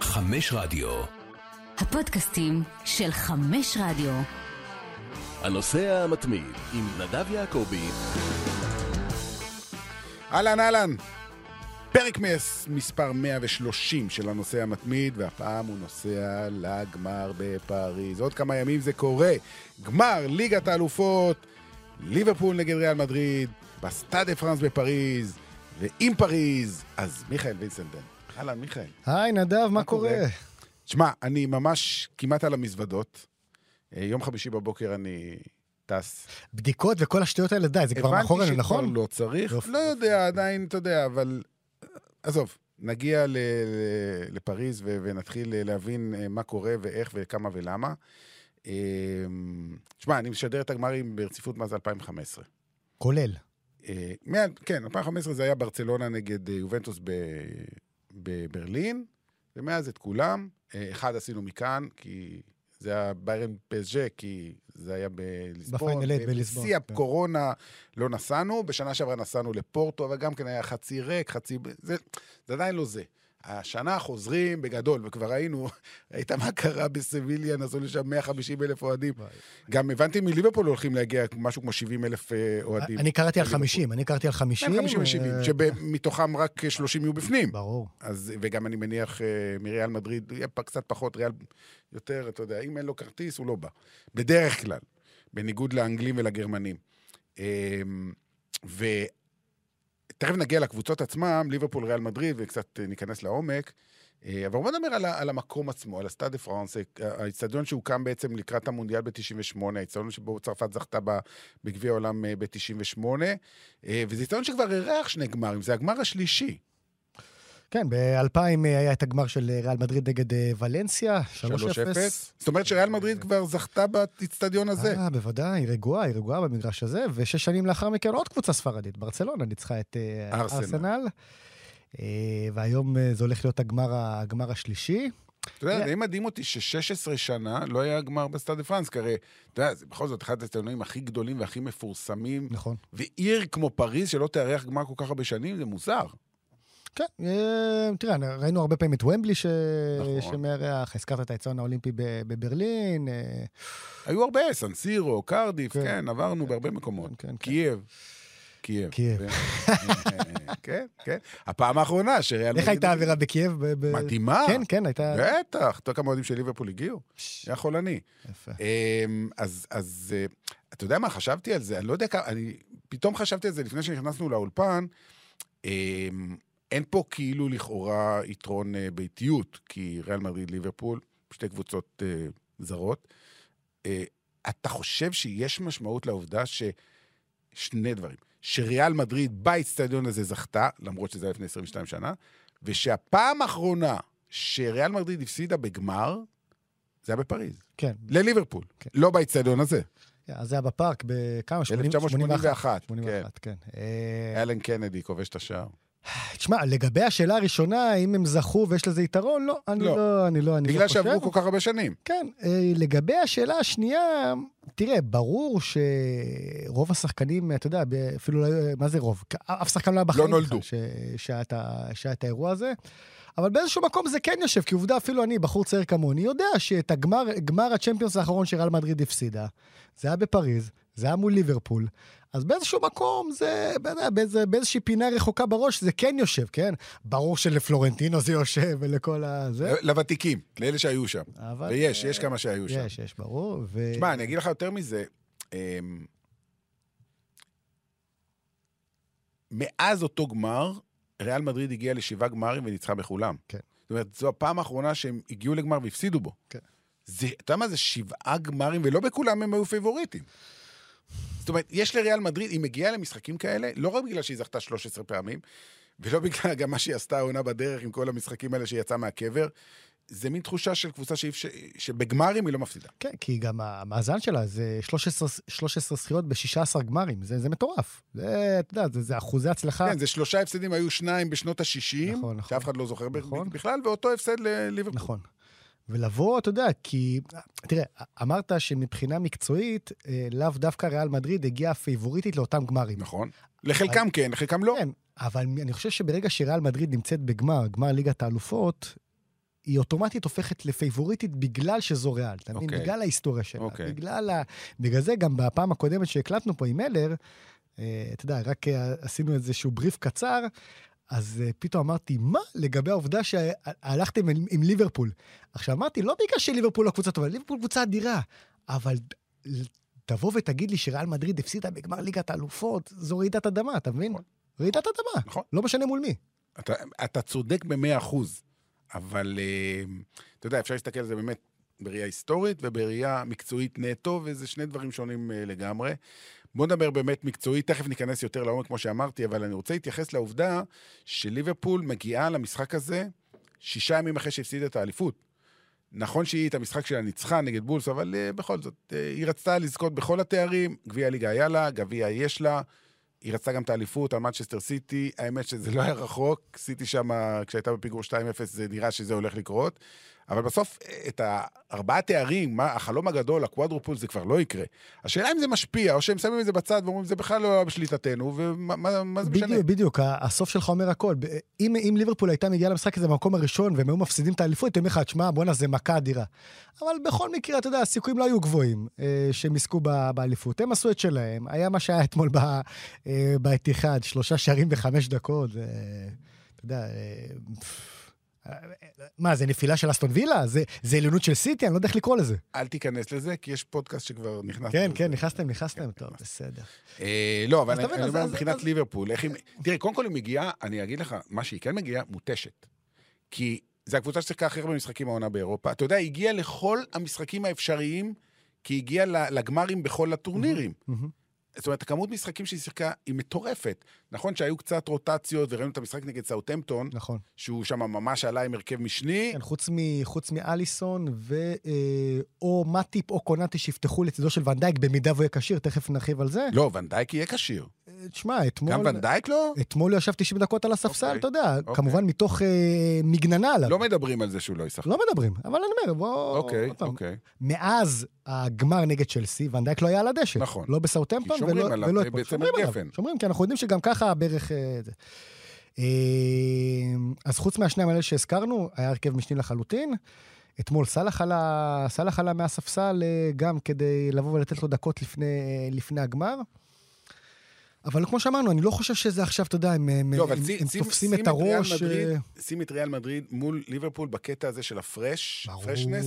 חמש רדיו. הפודקאסטים של חמש רדיו. הנוסע המתמיד עם נדב יעקבי. אהלן, אהלן. פרק מס, מספר 130 של הנוסע המתמיד, והפעם הוא נוסע לגמר בפריז. עוד כמה ימים זה קורה. גמר ליגת האלופות, ליברפול נגד ריאל מדריד, בסטאד דה פרנס בפריז, ועם פריז. אז מיכאל וינסנדן. אהלן, מיכאל. היי, נדב, מה קורה? קורה? שמע, אני ממש כמעט על המזוודות. אה, יום חמישי בבוקר אני טס. בדיקות וכל השטויות האלה, די, זה כבר מאחורינו, הבנתי נכון? שכבר לא צריך, לא יודע, עדיין, אתה יודע, אבל עזוב, נגיע לפריז ונתחיל להבין אה, מה קורה ואיך וכמה ולמה. אה, שמע, אני משדר את הגמרים ברציפות מאז 2015. כולל. אה, כן, 2015 זה היה ברצלונה נגד אה, יובנטוס בברלין, ומאז את כולם. אה, אחד עשינו מכאן, כי זה היה ביירן פסג'ה, כי זה היה בליסבון. בפיינל אייט ב- בליסבון, בשיא כן. הקורונה לא נסענו, בשנה שעברה נסענו לפורטו, אבל גם כן היה חצי ריק, חצי... זה, זה עדיין לא זה. השנה חוזרים בגדול, וכבר ראינו, ראית מה קרה בסביליה, נסעו לשם 150 אלף אוהדים. גם הבנתי מליברפול הולכים להגיע משהו כמו 70 אלף אה, אוהדים. אני קראתי על לליברפול. 50, אני קראתי על 50. 50 ו-70, אה, שמתוכם רק 30 יהיו בפנים. ברור. אז, וגם אני מניח אה, מריאל מדריד, יהיה קצת פחות, ריאל יותר, אתה יודע, אם אין לו כרטיס, הוא לא בא. בדרך כלל, בניגוד לאנגלים ולגרמנים. אה, ותכף נגיע לקבוצות עצמם, ליברפול, ריאל מדריד, וקצת אה, ניכנס לעומק. אה, אבל בוא נדבר על, על המקום עצמו, על הסטאד דה פרנס, אה, האיצטדיון שהוקם בעצם לקראת המונדיאל ב-98, האיצטדיון שבו צרפת זכתה בגביע העולם ב-98, וזה איצטדיון שכבר אירח שני גמרים, זה הגמר השלישי. כן, ב-2000 היה את הגמר של ריאל מדריד נגד אה, ולנסיה, 3-0. 3-0. זאת אומרת שריאל מדריד כבר זכתה באיצטדיון הזה. אה, בוודאי, היא רגועה, היא רגועה במגרש הזה, ושש שנים לאחר מכן עוד קבוצה ספרדית, ברצלונה ניצחה את אה, ארסנל. אה, והיום אה, זה הולך להיות הגמר השלישי. אתה יודע, די מדהים אותי ש-16 שנה לא היה גמר בסטאד דה פרנס, כי הרי, אתה יודע, זה בכל זאת אחד האיצטדיונים הכי גדולים והכי מפורסמים, נכון. ועיר כמו פריז שלא תארח גמר כל כך הרבה שנים, זה מוזר. כן, אה, תראה, ראינו הרבה פעמים את וומבלי ש... נכון. שמארח, הזכרת את האצטדיון האולימפי בברלין. אה, היו הרבה, סן סירו, קרדיף, כן. כן, עברנו בהרבה מקומות. כן, כן. קייב. קייב. קייב. כן, כן. הפעם האחרונה שריאל איך הייתה האווירה בקייב? ב- ב- מדהימה. כן, כן, הייתה... בטח. אתה יודע כמה אוהדים של ליברפול הגיעו? היה חולני. יפה. אמ, אז, אז אה, אתה יודע מה, חשבתי על זה, אני לא יודע כמה, אני פתאום חשבתי על זה לפני שנכנסנו לאולפן, אמ, אין פה כאילו לכאורה יתרון אה, ביתיות, כי ריאל מדריד, ליברפול, שתי קבוצות אה, זרות. אה, אתה חושב שיש משמעות לעובדה ששני דברים, שריאל מדריד באיצטדיון הזה זכתה, למרות שזה היה לפני 22 שנה, ושהפעם האחרונה שריאל מדריד הפסידה בגמר, זה היה בפריז. כן, לליברפול, כן. לא באיצטדיון הזה. אז זה היה בפארק בכמה? 1981, כן. 81, כן. אה, אלן קנדי כובש את השער. תשמע, לגבי השאלה הראשונה, האם הם זכו ויש לזה יתרון, לא, אני לא. לא, אני לא, אני לא בגלל חושב. שעברו כל כך הרבה שנים. כן, אה, לגבי השאלה השנייה, תראה, ברור שרוב השחקנים, אתה יודע, אפילו לא, מה זה רוב? אף שחקן לא היה בחיים נולדו. ה- שהיה את האירוע הזה. אבל באיזשהו מקום זה כן יושב, כי עובדה, אפילו אני, בחור צעיר כמוני, יודע שאת הגמר, גמר הצ'מפיונס האחרון שריאל מדריד הפסידה, זה היה בפריז, זה היה מול ליברפול. אז באיזשהו מקום זה, באיזה, באיזושהי פינה רחוקה בראש, זה כן יושב, כן? ברור שלפלורנטינו זה יושב ולכל ה... זה. לוותיקים, לאלה שהיו שם. אבל... ויש, יש כמה שהיו שם. יש, יש, ברור. ו... תשמע, אני אגיד לך יותר מזה, אמ, מאז אותו גמר, ריאל מדריד הגיעה לשבעה גמרים וניצחה בכולם. כן. זאת אומרת, זו הפעם האחרונה שהם הגיעו לגמר והפסידו בו. כן. אתה יודע מה זה שבעה גמרים, ולא בכולם הם היו פייבוריטים. זאת אומרת, יש לריאל מדריד, היא מגיעה למשחקים כאלה, לא רק בגלל שהיא זכתה 13 פעמים, ולא בגלל גם מה שהיא עשתה העונה בדרך עם כל המשחקים האלה שהיא יצאה מהקבר, זה מין תחושה של קבוצה אפשר- שבגמרים היא לא מפסידה. כן, כי גם המאזן שלה זה 13, 13 זכיות ב-16 גמרים, זה, זה מטורף. זה, אתה יודע, זה, זה אחוזי הצלחה. כן, זה שלושה הפסדים, היו שניים בשנות ה-60, נכון, נכון. שאף אחד לא זוכר נכון. בכלל, ואותו הפסד לליברפול. נכון. ולבוא, אתה יודע, כי... תראה, אמרת שמבחינה מקצועית, אה, לאו דווקא ריאל מדריד הגיעה פייבוריטית לאותם גמרים. נכון. לחלקם כן, לחלקם לא. כן, אבל אני חושב שברגע שריאל מדריד נמצאת בגמר, גמר ליגת האלופות, היא אוטומטית הופכת לפייבוריטית בגלל שזו ריאל, אתה מבין? אוקיי. בגלל ההיסטוריה שלה. אוקיי. בגלל ה... בגלל זה גם בפעם הקודמת שהקלטנו פה עם מלר, אה, אתה יודע, רק אה, עשינו איזשהו בריף קצר, אז אה, פתאום אמרתי, מה לגבי העובדה שהלכתם עם, עם ליברפול? עכשיו אמרתי, לא בגלל שליברפול לא קבוצה טובה, ליברפול קבוצה אדירה, אבל תבוא ותגיד לי שריאל מדריד הפסידה בגמר ליגת האלופות, זו רעידת אדמה, אתה מבין? נכון. רעידת אדמה. נכון. לא משנה מול מי. אתה, אתה צודק במאה אחוז, אבל אה, אתה יודע, אפשר להסתכל על זה באמת בראייה היסטורית ובראייה מקצועית נטו, וזה שני דברים שונים אה, לגמרי. בוא נדבר באמת מקצועית, תכף ניכנס יותר לעומק, כמו שאמרתי, אבל אני רוצה להתייחס לעובדה שליברפול מגיעה למשחק הזה שישה ימים אחרי שהפסידה את האליפות. נכון שהיא את המשחק שלה ניצחה נגד בולס, אבל uh, בכל זאת, uh, היא רצתה לזכות בכל התארים, גביע הליגה היה לה, גביע יש לה, היא רצתה גם את האליפות על מנצ'סטר סיטי, האמת שזה לא היה רחוק, סיטי שם, כשהייתה בפיגור 2-0, זה נראה שזה הולך לקרות. אבל בסוף, את הארבעה תארים, מה, החלום הגדול, הקוואדרופול, זה כבר לא יקרה. השאלה אם זה משפיע, או שהם שמים את זה בצד ואומרים, זה בכלל לא בשליטתנו, ומה מה, מה זה משנה? בדיוק, בדיוק, הסוף שלך אומר הכל. אם, אם ליברפול הייתה מגיעה למשחק הזה במקום הראשון והם היו מפסידים את האליפות, הייתי אומר לך, תשמע, בואנה, זה מכה אדירה. אבל בכל מקרה, אתה יודע, הסיכויים לא היו גבוהים אה, שהם יזכו באליפות. הם עשו את שלהם. היה מה שהיה אתמול ב- אה, באתיחד, שלושה שערים בחמש דקות. אה, אתה יודע... מה, זה נפילה של אסטון וילה? זה, עליונות של סיטי? אני לא יודע איך לקרוא לזה. אל תיכנס לזה, כי יש פודקאסט שכבר נכנס. כן. כן, נכנסתם, נכנסתם, כן, טוב. בסדר. אה, לא, אבל אני אומר מבחינת ליברפול. תראה, קודם כל היא מגיעה, אני אגיד לך, מה שהיא כן מגיעה, מותשת. כי זו הקבוצה ששיחקה הכי הרבה משחקים העונה באירופה. אתה יודע, היא הגיעה לכל המשחקים האפשריים, כי היא הגיעה לגמרים בכל הטורנירים. זאת אומרת, הכמות משחקים שהיא שיחקה היא מטורפת. נכון שהיו קצת רוטציות, וראינו את המשחק נגד סאוטהמפטון, נכון. שהוא שם ממש עלה עם הרכב משני. כן, חוץ, מ, חוץ מאליסון, ו, אה, או מטיפ או קונאטי שיפתחו לצידו של ונדייק, במידה והוא יהיה כשיר, תכף נרחיב על זה. לא, ונדייק יהיה כשיר. אה, תשמע, אתמול... גם ונדייק לא? אתמול ישב 90 דקות על הספסל, אוקיי. אתה יודע, אוקיי. כמובן מתוך אה, מגננה עליו. לא מדברים על זה שהוא לא ישחק. לא מדברים, אבל אני אומר, בוא... אוקיי, פעם. אוקיי. מאז הגמר נגד צ'לסי, ונדייק לא היה על הדשא. נכון. לא בסאוטהמפטון כי שומרים ולא עליו ולא ב- אתמול. בצמר שומרים עליו. שומרים, כי אנחנו יודעים שגם ככה בערך... אה. אה, אז חוץ מהשניים האלה שהזכרנו, היה הרכב משני לחלוטין. אתמול סאלח עלה, סאלח עלה מהספסל אה, גם כדי לבוא ולתת לו דקות לפני, לפני הגמר. אבל כמו שאמרנו, אני לא חושב שזה עכשיו, אתה יודע, הם, לא, הם, שים- הם שים- תופסים שים את הראש. מדריד- אה, שים את ריאל מדריד מול ליברפול בקטע הזה של הפרש, ברור. פרשנס.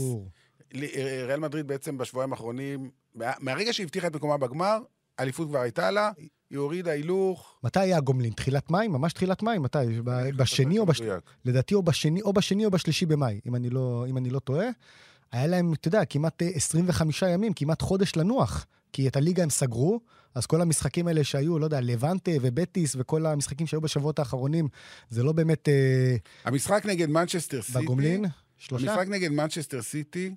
ל- ריאל מדריד בעצם בשבועיים האחרונים, מה- מהרגע שהיא הבטיחה את מקומה בגמר, האליפות כבר הייתה לה, היא הורידה הילוך. מתי היה הגומלין? תחילת מאי? ממש תחילת מאי? מתי? בשני או? מדויק. לדעתי או בשני, או בשני או בשלישי במאי, אם אני לא, אם אני לא טועה. היה להם, אתה יודע, כמעט אה, 25 ימים, כמעט חודש לנוח. כי את הליגה הם סגרו, אז כל המשחקים האלה שהיו, לא יודע, לבנטה ובטיס וכל המשחקים שהיו בשבועות האחרונים, זה לא באמת אה, המשחק נגד מנצ'סטר סיטי, בגומלין. שלושה? המשחק נגד מנצ'סטר סיטי,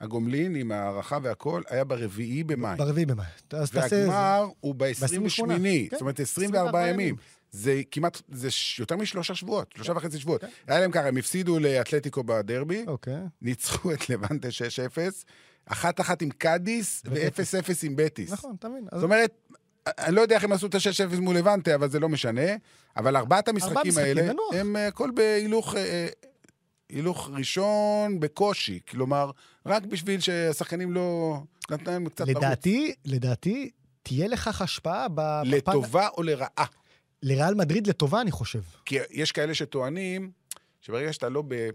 הגומלין עם ההארכה והכל, היה ברביעי במאי. ברביעי במאי. אז תעשה... והגמר הוא ב-28, ב-28, כן. זאת אומרת 24 24 ימים. ימים. זה כמעט, זה יותר משלושה שבועות, שלושה וחצי שבועות. כן. היה להם ככה, הם הפסידו לאתלטיקו בדרבי, אוקיי. ניצחו את לבנטה 6-0, אחת-אחת עם קאדיס. ו-0-0 עם בטיס. נכון, אתה מבין. אז- זאת אומרת, אני לא יודע איך הם עשו את ה-6-0 מול לבנטה, אבל זה לא משנה. אבל ארבעת המשחקים משחקים, האלה. הם אה, הכל בהילוך אה, הילוך ראשון בקושי. כלומר, רק בשביל שהשחקנים לא... נתנו להם קצת לרוץ. לדעתי, לדעתי, תהיה לכך השפעה ב... בפן- לטובה או לרעה. לריאל מדריד לטובה, אני חושב. כי יש כאלה שטוענים שברגע שאתה לא ב...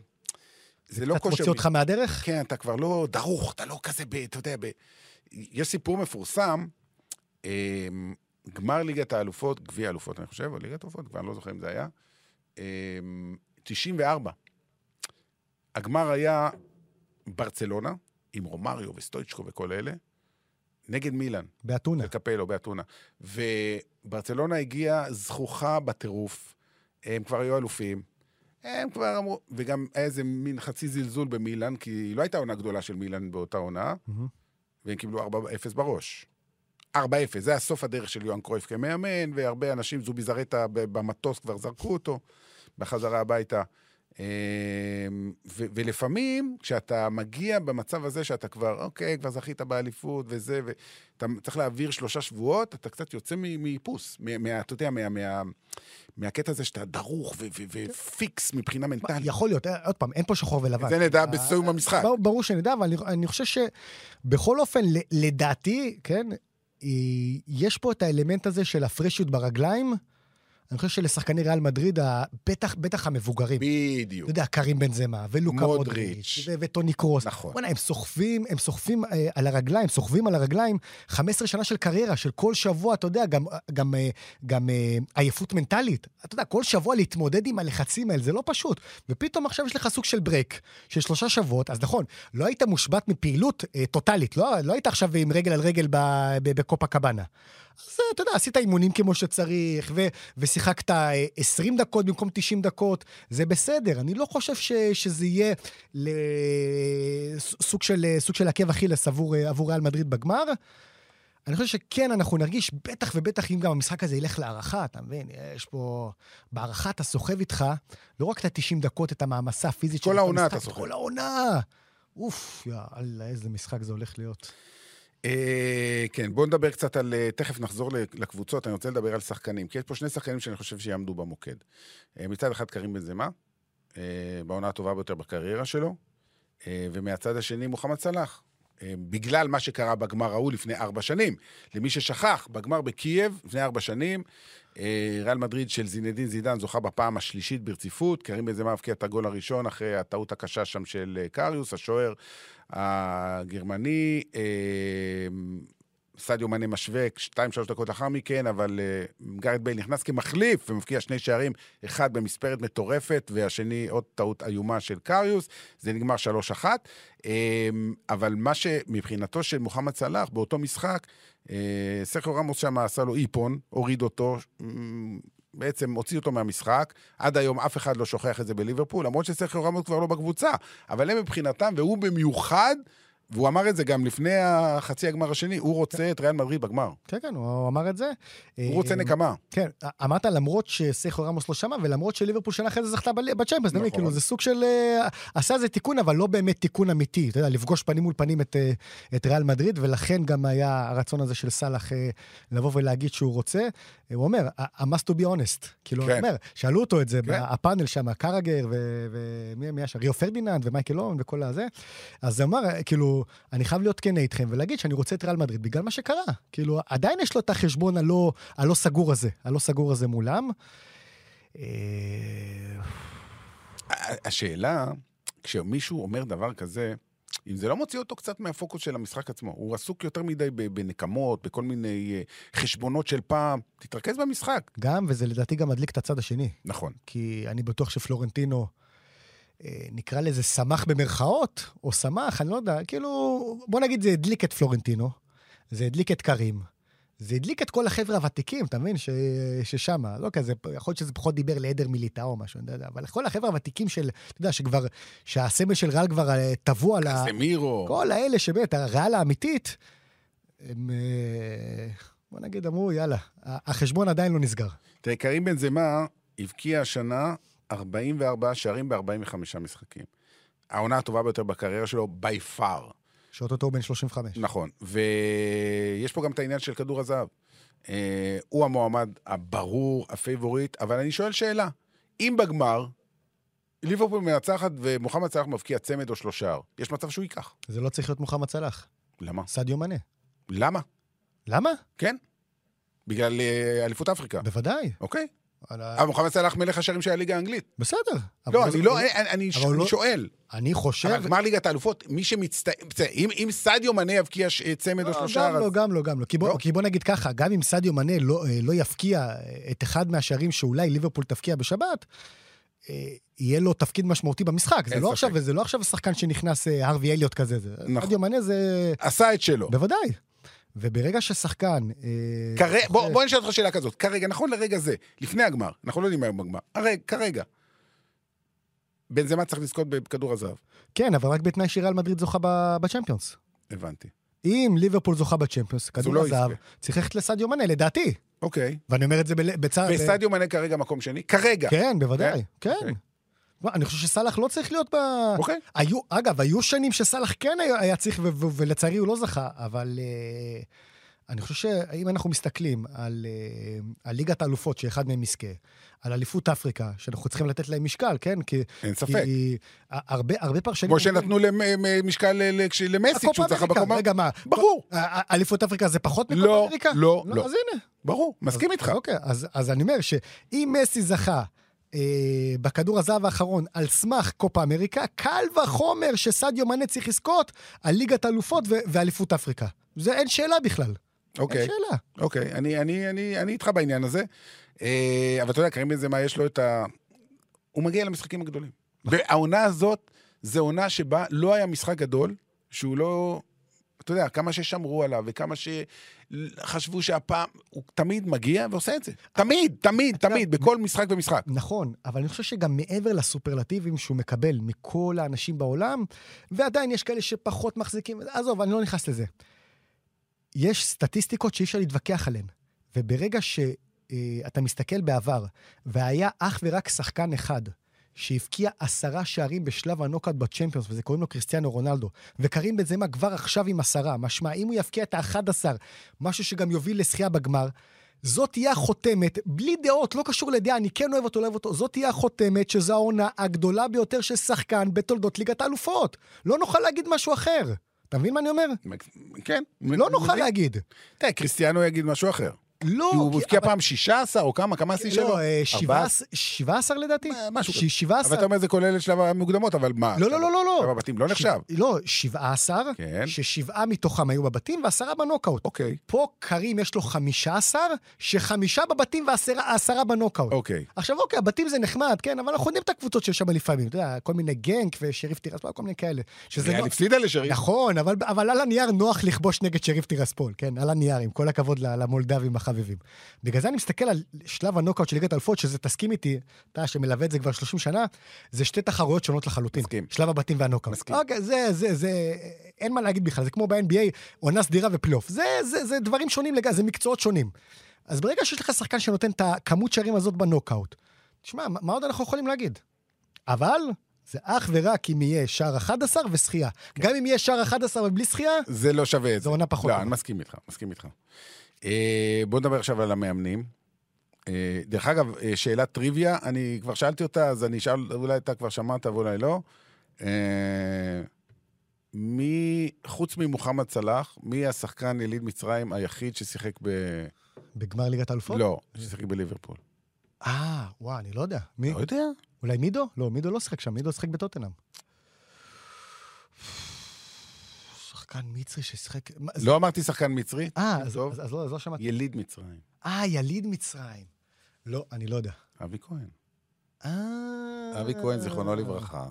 זה לא קצת כושר... מוציא אותך מהדרך? כן, אתה כבר לא דרוך, אתה לא כזה ב... אתה יודע, ב... יש סיפור מפורסם, אה, גמר ליגת האלופות, גביע האלופות, אני חושב, או ליגת האלופות, כבר אני לא זוכר אם זה היה, אה, 94. הגמר היה ברצלונה, עם רומריו וסטויצ'קו וכל אלה, נגד מילאן. באתונה. של קפלו באתונה. וברצלונה הגיעה זכוכה בטירוף, הם כבר היו אלופים. הם כבר אמרו, וגם היה איזה מין חצי זלזול במילאן, כי לא הייתה עונה גדולה של מילאן באותה עונה. והם קיבלו 4-0 בראש. 4-0, זה היה סוף הדרך של יוהאן קרויף כמאמן, והרבה אנשים, זובי זרטה במטוס כבר זרקו אותו בחזרה הביתה. ו- ולפעמים, כשאתה מגיע במצב הזה שאתה כבר, אוקיי, כבר זכית באליפות וזה, ואתה צריך להעביר שלושה שבועות, אתה קצת יוצא מאיפוס. מה- אתה יודע, מה- מה- מהקטע הזה שאתה דרוך ו- ו- ופיקס מבחינה מנטלית. יכול להיות, אה, עוד פעם, אין פה שחור ולבן. זה נדע אה, בסיום המשחק. ברור- שנדע, אבל אני, אני חושב שבכל אופן, לדעתי, כן, אה, יש פה את האלמנט הזה של הפרשיות ברגליים. אני חושב שלשחקני ריאל מדריד, בטח, בטח המבוגרים. בדיוק. אתה יודע, קרים בנזמה, ולוקה מודריץ'. מודריץ', ו- וטוני קרוס. נכון. בוא'נה, הם סוחבים, הם סוחבים אה, על הרגליים, סוחבים על הרגליים 15 שנה של קריירה, של כל שבוע, אתה יודע, גם, גם, אה, גם אה, עייפות מנטלית. אתה יודע, כל שבוע להתמודד עם הלחצים האלה, זה לא פשוט. ופתאום עכשיו יש לך סוג של ברייק, של שלושה שבועות, אז נכון, לא היית מושבת מפעילות אה, טוטאלית, לא, לא היית עכשיו עם רגל על רגל ב- ב- בקופה קבאנה. אז אה, אתה יודע, עשית אימונים כמו שצריך, ו- ושיחקת אה, 20 דקות במקום 90 דקות, זה בסדר. אני לא חושב ש- שזה יהיה לסוג של, אה, סוג של עקב אכילס עבור, אה, עבור ריאל מדריד בגמר. אני חושב שכן, אנחנו נרגיש, בטח ובטח אם גם המשחק הזה ילך להערכה, אתה מבין? יש פה... בהערכה אתה סוחב איתך לא רק את ה-90 דקות, את המעמסה הפיזית כל של העונה המשחק, אתה סוחב. כל העונה! אוף, יאללה, איזה משחק זה הולך להיות. אה, כן, בואו נדבר קצת על... אה, תכף נחזור לקבוצות, אני רוצה לדבר על שחקנים, כי יש פה שני שחקנים שאני חושב שיעמדו במוקד. אה, מצד אחד קרים בנזמה, בעונה הטובה ביותר בקריירה שלו, ומהצד השני מוחמד סלאח. בגלל מה שקרה בגמר ההוא לפני ארבע שנים. למי ששכח, בגמר בקייב לפני ארבע שנים, ריאל מדריד של זינדין זידן זוכה בפעם השלישית ברציפות. קרים בנזמה הבקיע את הגול הראשון אחרי הטעות הקשה שם של אה, קריוס, השוער הגרמני. סדיו מאנה משווה שתיים, שלוש דקות לאחר מכן, אבל uh, גארד בייל נכנס כמחליף ומבקיע שני שערים, אחד במספרת מטורפת, והשני עוד טעות איומה של קריוס. זה נגמר 3-1. Um, אבל מה שמבחינתו של מוחמד סלאח, באותו משחק, uh, סרחיו רמוס שם עשה לו איפון, הוריד אותו, בעצם הוציא אותו מהמשחק. עד היום אף אחד לא שוכח את זה בליברפול, למרות שסרחיו רמוס כבר לא בקבוצה. אבל הם מבחינתם, והוא במיוחד, והוא אמר את זה גם לפני החצי הגמר השני, הוא רוצה את ריאל מדריד בגמר. כן, כן, הוא אמר את זה. הוא רוצה נקמה. כן, אמרת למרות שסרחיו רמוס לא שמע, ולמרות שליברפול שנה אחרי זה זכתה בצ'מפיונס? נכון. כאילו זה סוג של... אה, עשה איזה תיקון, אבל לא באמת תיקון אמיתי. אתה יודע, לפגוש פנים מול פנים את, אה, את ריאל מדריד, ולכן גם היה הרצון הזה של סאלח אה, לבוא ולהגיד שהוא רוצה. אה, הוא אומר, I must to be honest. כאילו, הוא כן. אומר, שאלו אותו את זה, כן. הפאנל שם, קרגר, ומי, מי היה שם? ריו פרדיננד ומייקל און וכל הזה. אז הוא אמר, כאילו, אני חייב להיות כן איתכם ולהגיד שאני רוצה את ריאל מדריד בגלל מה שקרה. כאילו, עדיין יש לו את החשבון הלא, הלא סגור הזה, הלא סגור הזה מולם. אה, השאלה, כשמישהו אומר דבר כזה, אם זה לא מוציא אותו קצת מהפוקוס של המשחק עצמו, הוא עסוק יותר מדי בנקמות, בכל מיני אה, חשבונות של פעם, תתרכז במשחק. גם, וזה לדעתי גם מדליק את הצד השני. נכון. כי אני בטוח שפלורנטינו, נקרא לזה שמח במרכאות, או שמח, אני לא יודע, כאילו, בוא נגיד זה הדליק את פלורנטינו, זה הדליק את קרים, זה הדליק את כל החבר'ה הוותיקים, אתה מבין? ש... ששם, לא כזה, יכול להיות שזה פחות דיבר לעדר מיליטאו או משהו, אני לא יודע, אבל כל החבר'ה הוותיקים של, אתה יודע, שכבר, שהסמל של ריאל כבר אה, טבוע ה... קסמירו. כל האלה שבאמת, הריאל האמיתית, הם, אה, בוא נגיד, אמרו, יאללה, החשבון עדיין לא נסגר. תראה, קרים בן זמה הבקיע השנה 44 שערים ב-45 משחקים. העונה הטובה ביותר בקריירה שלו, by far. שאוטוטו בן 35. נכון, ויש פה גם את העניין של כדור הזהב. אה, הוא המועמד הברור, הפייבוריט, אבל אני שואל שאלה, אם בגמר, ליברפול מנצחת ומוחמד סלאח מבקיע צמד או שלושה, יש מצב שהוא ייקח. זה לא צריך להיות מוחמד סלאח, למה? סדיו מאנה. למה? למה? כן. בגלל אה, אליפות אפריקה. בוודאי. אוקיי. אבל מוחמד סלאח מלך השערים של הליגה האנגלית. בסדר. אבל לא, זה- אני לא, אני- לא- שואל. אני חושב... אבל גמר ליגת האלופות, מי. בסדר, אם סדיו מנה יבקיע צמד או לא, שלושה... גם לא, גם לא, גם לא. כי בוא, לא? נגיד ככה, גם אם סעדיו מנה לא, אה, לא יפקיע את אחד מהשערים שאולי ליברפול תפקיע בשבת, אה, יהיה לו תפקיד משמעותי במשחק. זה לא. עכשיו, וזה לא עכשיו שחקן שנכנס אה, הרווי אליוט כזה. זה- נכון. סעדיו מנה זה... עשה את שלו. בוודאי. וברגע ששחקן... אה, כרגע, בוא, עושה- בוא נשאל אותך שאלה כזאת. כרגע, נכון לרגע זה, לפני הגמר, אנחנו לא יודעים מה יהיה בגמר, הרי, כרגע, בן זמה צריך לזכות בכדור הזהב. כן, אבל רק בתנאי שריאל מדריד זוכה בצ'מפיונס. הבנתי. אם ליברפול זוכה בצ'מפיונס, כדור לא הזהב, יזכה. צריך ללכת לסעדיו מנה, לדעתי. אוקיי. ואני אומר את זה בצער... וסטדיו מנה כרגע מקום שני? כרגע. כן, בוודאי, כן. אוקיי. לא, אני חושב שסאלח לא צריך להיות ב... אוקיי. היו, אגב, היו שנים שסאלח כן היה, היה צריך, ו- ו- ולצערי הוא לא זכה, אבל אה, אני חושב שאם אנחנו מסתכלים על, אה, על ליגת האלופות, שאחד מהם יזכה, על אליפות אפריקה, שאנחנו צריכים לתת להם משקל, כן? כי... אין ספק. כי הרבה, הרבה פרשנים... כמו שנתנו למ- משקל למסי כשהוא זכה בקומה. רגע, מה? ברור. אליפות אפריקה זה פחות מקופה לא, אמריקה? לא, לא. אז הנה. ברור, מסכים אז- איתך. אוקיי, אז, אז אני אומר שאם מסי זכה אה, בכדור הזהב האחרון על סמך קופה אמריקה, קל וחומר שסדיו מנה צריך לזכות על ליגת אלופות ואליפות אפריקה. זה אין שאלה בכלל. אוקיי. אין שאלה. אוקיי, אני, אני, אני, אני איתך בעניין הזה. אה, אבל אתה יודע, קרים בנזמה, יש לו את ה... הוא מגיע למשחקים הגדולים. והעונה הזאת, זו עונה שבה לא היה משחק גדול, שהוא לא... אתה יודע, כמה ששמרו עליו, וכמה שחשבו שהפעם... הוא תמיד מגיע ועושה את זה. תמיד, תמיד, תמיד, בכל משחק ומשחק. נכון, אבל אני חושב שגם מעבר לסופרלטיבים שהוא מקבל מכל האנשים בעולם, ועדיין יש כאלה שפחות מחזיקים, עזוב, אני לא נכנס לזה. יש סטטיסטיקות שאי אפשר להתווכח עליהן, וברגע שאתה מסתכל בעבר, והיה אך ורק שחקן אחד שהבקיע עשרה שערים בשלב הנוקאוט בצ'מפיונס, וזה קוראים לו קריסטיאנו רונלדו, וקרים בנזמה כבר עכשיו עם עשרה, משמע, אם הוא יבקיע את האחד עשר, משהו שגם יוביל לזכייה בגמר, זאת תהיה החותמת, בלי דעות, לא קשור לדעה, אני כן אוהב אותו, לא אוהב אותו, זאת תהיה החותמת שזו העונה הגדולה ביותר של שחקן בתולדות ליגת האלופות. לא נוכל להגיד משהו אחר. אתה מבין מה אני אומר? כן. לא נוכל? להגיד. תראה, קריסטיאנו יגיד משהו אחר. לא, כי הוא הבקיע פעם 16 או כמה? כמה השיא שלו? לא, אה, שבעה- 14? 17 לדעתי? אה, משהו ש- כזה. 17. אבל אתה אומר זה כולל את שלב המוקדמות, אבל מה? לא, לא, לא, לא, לא. שלב הבתים לא נחשב. לא, 17, כן. ששבעה מתוכם היו בבתים ועשרה בנוקאוט. אוקיי, פה קרים יש לו 15, שחמישה בבתים ועשרה עשרה בנוקאוט. אוקיי. עכשיו, אוקיי, הבתים זה נחמד, כן, אבל אנחנו יודעים את הקבוצות שיש שם לפעמים, אתה יודע, כל מיני גנק ושריף טירספול, כל מיני כאלה. ריאל. הפסידה לשריף. נכון, אבל, על הנייר נוח לכבוש נגד שריף טירספול, כן? על הנייר, עם כל הכבוד למולדבים החביבים. בגלל זה אני מסתכל על שלב הנוקאוט של ליגת האלופות, שזה, תסכים איתי, אתה שמלווה את זה כבר 30 שנה, זה שתי תחרויות שונות לחלוטין. מסכים. שלב הבתים והנוקאוט. מסכים. אוקיי, זה, זה, זה, אין מה להגיד בכלל, זה כמו ב-NBA, עונה סדירה ופלייאוף. זה, זה, זה דברים שונים לגמרי, זה מקצועות שונים. אז ברגע שיש לך שחקן שנותן את הכמות שערים הזאת בנוקאוט, תשמע, מה עוד אנחנו יכולים להגיד? אבל זה אך ורק אם יהיה שער 11 וזכייה. גם אם יהיה שער 11 ובלי זכייה, זה לא שווה את זה. זו עונה פחות לא. אני מסכים איתך, מסכים איתך. אה, בוא נדבר עכשיו על המאמנים. אה, דרך אגב, אה, שאלת טריוויה, אני כבר שאלתי אותה, אז אני אשאל, אולי אתה כבר שמעת ואולי לא. מי, חוץ ממוחמד סלאח, מי השחקן יליד מצרים היחיד ששיחק ב... בגמר ליגת האלופות? לא, ששיחק בליברפול. אה, וואי, אני לא יודע. מי? לא יודע. אולי מידו? לא, מידו לא שיחק שם, מידו שיחק בטוטנאם. שחקן מצרי ששיחק... מה, זה- לא אמרתי שחקן מצרי. אה, אז-. אז אז לא אז לא שמעתי. יליד מצרים. אה, יליד מצרים. לא, אני לא יודע. אבי כהן. אה... אבי כהן, זיכרונו לברכה,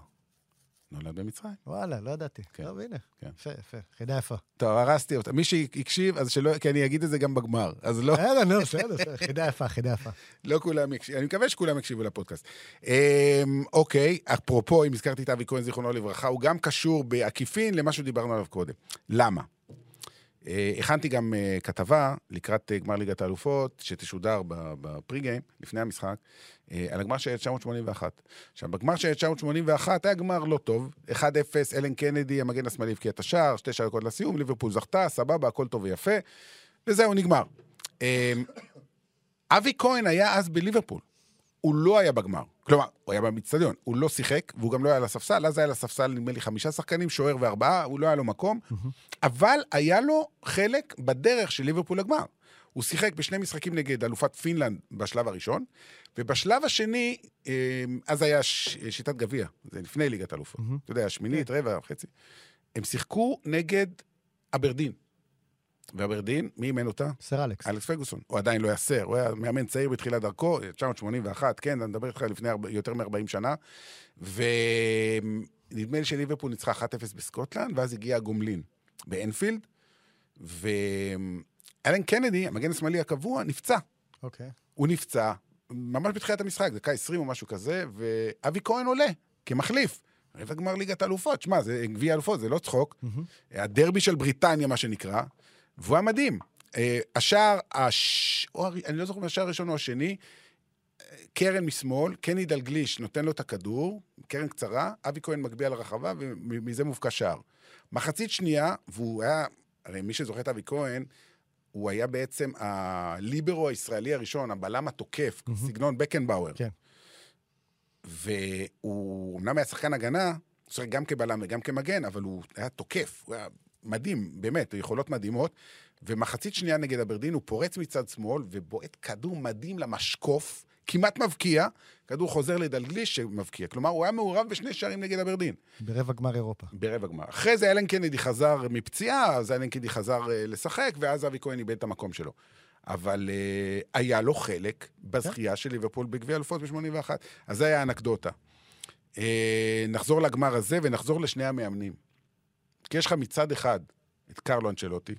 נולד במצרים. וואלה, לא ידעתי. כן. טוב, הנה. כן. יפה, יפה. חידה יפה. טוב, הרסתי אותה. מי שהקשיב, אז שלא, כי אני אגיד את זה גם בגמר. אז לא, בסדר, נו, בסדר. חידה יפה, חידה יפה. לא כולם יקשיבו, אני מקווה שכולם יקשיבו לפודקאסט. אמ, אוקיי, אפרופו, אם הזכרתי את אבי כהן, זיכרונו לברכה, הוא גם קשור בעקיפין למה שדיברנו עליו קודם. למה? אה, הכנתי גם אה, כתבה לקראת אה, גמר ליגת האלופות, שתשודר בפרי-גיים, לפני המשחק, על הגמר של 1981. עכשיו, בגמר של 1981 היה גמר לא טוב, 1-0, אלן קנדי, המגן השמאלי הבקיע את השער, שתי דקות לסיום, ליברפול זכתה, סבבה, הכל טוב ויפה, וזהו, נגמר. אבי כהן היה אז בליברפול. הוא לא היה בגמר. כלומר, הוא היה במצטדיון, הוא לא שיחק, והוא גם לא היה על הספסל, אז היה על הספסל, נדמה לי, חמישה שחקנים, שוער וארבעה, הוא לא היה לו מקום, אבל היה לו חלק בדרך של ליברפול לגמר. הוא שיחק בשני משחקים נגד אלופת פינלנד בשלב הראשון, ובשלב השני, אה, אז היה ש- שיטת גביע, זה לפני ליגת אלופות. אתה יודע, שמינית, רבע, חצי. הם שיחקו נגד אברדין. ואברדין, מי אימן אותה? סר אלכס. אלכס פרגוסון. הוא עדיין לא היה סר, הוא היה מאמן צעיר בתחילת דרכו, 1981, כן, אני מדבר איתך לפני יותר מ-40 שנה. ונדמה לי שליברפול ניצחה 1-0 בסקוטלנד, ואז הגיע הגומלין באנפילד, ואלן קנדי, המגן השמאלי הקבוע, נפצע. אוקיי. הוא נפצע, ממש בתחילת המשחק, דקה 20 או משהו כזה, ואבי כהן עולה כמחליף. רבע גמר ליגת האלופות, שמע, זה גביע אלופות, זה לא צחוק. הדרבי של בריטניה, מה שנקרא, והוא היה מדהים. אה, השער, הש... או, אני לא זוכר אם השער הראשון או השני, קרן משמאל, קני דלגליש נותן לו את הכדור, קרן קצרה, אבי כהן מגביה לרחבה, ומזה מובקע שער. מחצית שנייה, והוא היה, הרי מי שזוכר את אבי כהן, הוא היה בעצם הליברו הישראלי הראשון, הבלם התוקף, מהמם. סגנון בקנבאואר. כן. והוא אמנם היה שחקן הגנה, הוא שיחק גם כבלם וגם כמגן, אבל הוא היה תוקף, הוא היה מדהים, באמת, יכולות מדהימות. ומחצית שנייה נגד אברדין, הוא פורץ מצד שמאל ובועט כדור מדהים למשקוף, כמעט מבקיע, כדור חוזר לדלגליש שמבקיע. כלומר, הוא היה מעורב בשני שערים נגד אברדין. ברבע גמר אירופה. ברבע גמר. אחרי זה אלן קנדי חזר מפציעה, אז אלן קנדי חזר אה, לשחק, ואז אבי כהן איבד את המקום שלו. אבל אה, היה לו חלק בזכייה של ליברפול בגביע אלופות ב-81. אז זה היה האנקדוטה. אה, נחזור לגמר הזה ונחזור לשני המאמנים. כי יש לך מצד אחד את קרלו אנצ'לוטי,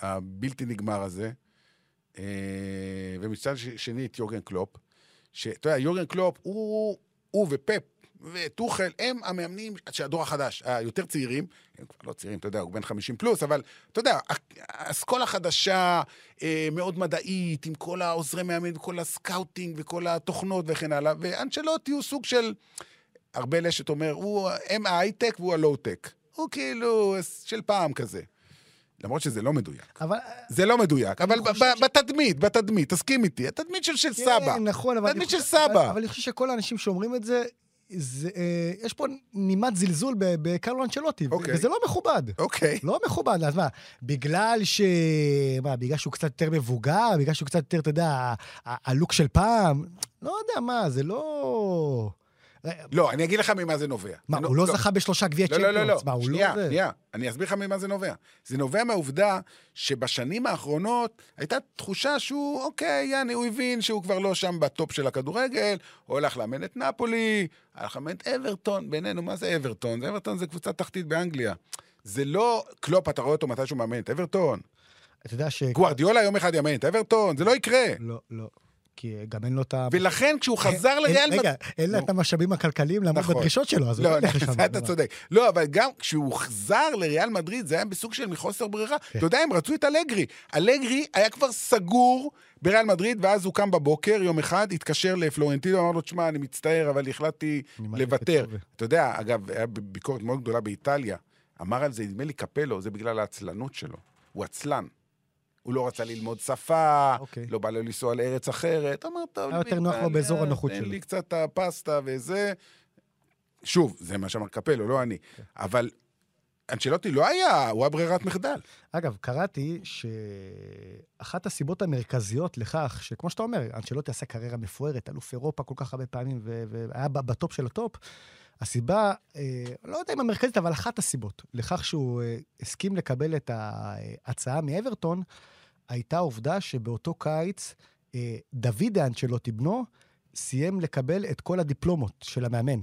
הבלתי נגמר הזה, אה, ומצד שני את יורגן קלופ, שאתה יודע, יורגן קלופ, הוא, הוא ופפ וטוחל, הם המאמנים של הדור החדש, היותר צעירים, הם כבר לא צעירים, אתה יודע, הוא בן 50 פלוס, אבל אתה יודע, אסכולה חדשה, אה, מאוד מדעית, עם כל העוזרי מאמן וכל ה scouting וכל התוכנות וכן הלאה, ואנצ'לוטי הוא סוג של, ארבל אשת אומר, הוא, הם ההייטק והוא הלואו-טק. הוא כאילו של פעם כזה. למרות שזה לא מדויק. אבל... זה לא מדויק, אבל ב- ב- בתדמית, בתדמית, תסכים איתי, התדמית של של סבא. כן, נכון, אבל... תדמית של סבא. אבל, אבל אני חושב שכל האנשים שאומרים את זה, זה אה, יש פה נימת זלזול בקרלו אנצ'לוטי, אוקיי. וזה לא מכובד. אוקיי. לא מכובד, אז מה, בגלל ש... מה, בגלל שהוא קצת יותר מבוגר, בגלל שהוא קצת יותר, אתה יודע, ה look של פעם? לא יודע מה, זה לא... לא, אני אגיד לך ממה זה נובע. מה, זה הוא לא זכה בשלושה גביעי לא, לא, לא, לא. צ'מפיונס? שנייה, לא... זה? שנייה. אני אסביר לך ממה זה נובע. זה נובע מהעובדה שבשנים האחרונות הייתה תחושה שהוא, אוקיי, יאני, הוא הבין שהוא כבר לא שם בטופ של הכדורגל, הוא הלך לאמן את נפולי, הלך לאמן את אברטון, בינינו, מה זה אברטון? זה אברטון זה קבוצה תחתית באנגליה. זה לא, קלופ, אתה רואה אותו מתי שהוא מאמן את אברטון? אתה יודע ש... גוארדיולה יום אחד יאמן את אברטון? זה לא יקרה. לא, לא. כי גם אין לו את ה... ולכן כשהוא חזר לריאל רגע. אין לו. את המשאבים הכלכליים לעמוד נכון. בדרישות שלו, אז הוא לא, לא ילך לשם. אתה צודק. לא, אבל גם כשהוא חזר לריאל מדריד, זה היה בסוג של מחוסר ברירה. כן. אתה יודע, הם רצו את אלגרי. אלגרי היה כבר סגור בריאל מדריד, ואז הוא קם בבוקר, יום אחד, התקשר לפלורנטינו, אמר לו, תשמע, אני מצטער, אבל החלטתי לוותר. את סובה." אתה יודע, אגב, היה ביקורת מאוד גדולה באיטליה. אמר על זה, נדמה לי קפלו, זה בגלל העצלנות שלו. הוא עצלן. הוא לא רצה ללמוד שפה, אוקיי. לא בא לו לנסוע לארץ אחרת. אמר, טוב, היה יותר נוח לו באזור הנוחות שלו." לו קצת הפסטה וזה. שוב, זה מה שאמר קפלו, לא אני. כן. אבל אנצ'לוטי לא היה, הוא היה ברירת מחדל. אגב, קראתי שאחת הסיבות המרכזיות לכך, שכמו שאתה אומר, אנצ'לוטי עשה קריירה מפוארת, אלוף אירופה כל כך הרבה פעמים, והיה בטופ של הטופ, הסיבה, אה, לא יודע אם המרכזית, אבל אחת הסיבות לכך שהוא אה, הסכים לקבל את ההצעה מאברטון, הייתה העובדה שבאותו קיץ, אה, דוד אנצ'לוטי, בנו, סיים לקבל את כל הדיפלומות של המאמן.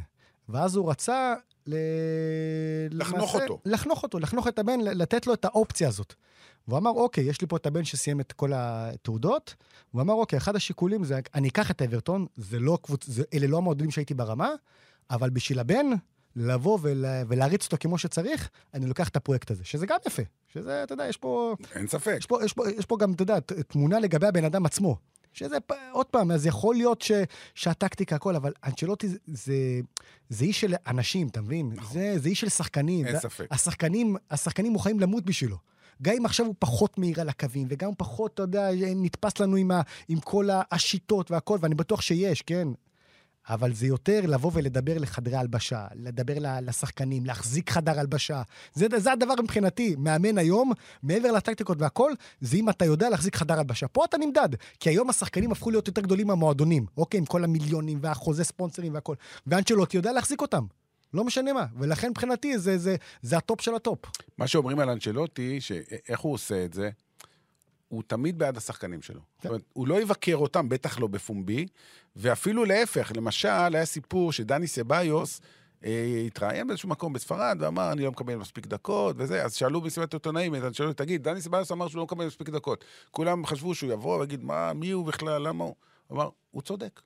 ואז הוא רצה ל... לחנוך למעשה- אותו. לחנוך אותו, לחנוך את הבן, לתת לו את האופציה הזאת. והוא אמר, אוקיי, יש לי פה את הבן שסיים את כל התעודות. הוא אמר, אוקיי, אחד השיקולים זה, אני אקח את אברטון, זה לא קבוצ... זה, אלה לא המועדונים שהייתי ברמה, אבל בשביל הבן, לבוא ולה... ולהריץ אותו כמו שצריך, אני לוקח את הפרויקט הזה, שזה גם יפה. שזה, אתה יודע, יש פה, אין ספק. יש פה, יש פה, יש פה גם, אתה יודע, תמונה לגבי הבן אדם עצמו. שזה, עוד פעם, אז יכול להיות ש, שהטקטיקה, הכל, אבל אנצ'לוטי זה, זה, זה איש של אנשים, אתה מבין? נכון. זה, זה איש של שחקנים. אין ספק. השחקנים, השחקנים מוכנים למות בשבילו. גם אם עכשיו הוא פחות מהיר על הקווים, וגם פחות, אתה יודע, נתפס לנו עם, ה, עם כל השיטות והכל, ואני בטוח שיש, כן? אבל זה יותר לבוא ולדבר לחדרי הלבשה, לדבר לשחקנים, להחזיק חדר הלבשה. זה, זה הדבר מבחינתי, מאמן היום, מעבר לטקטיקות והכל, זה אם אתה יודע להחזיק חדר הלבשה. פה אתה נמדד, כי היום השחקנים הפכו להיות יותר גדולים מהמועדונים, אוקיי? עם כל המיליונים והחוזה ספונסרים והכל. ואנצ'לוטי יודע להחזיק אותם. לא משנה מה, ולכן מבחינתי זה, זה, זה הטופ של הטופ. מה שאומרים על אנצ'לוטי, שאיך הוא עושה את זה, הוא תמיד בעד השחקנים שלו. זאת אומרת, הוא לא יבקר אותם, בטח לא בפומבי, ואפילו להפך, למשל, היה סיפור שדני סביוס אה, התראיין באיזשהו מקום בספרד, ואמר, אני לא מקבל מספיק דקות, וזה, אז שאלו במסיבת עיתונאים, אז שאלו, תגיד, דני סביוס אמר שהוא לא מקבל מספיק דקות. כולם חשבו שהוא יבוא ויגיד, מה, מי הוא בכלל, למה הוא? הוא אמר, הוא צודק.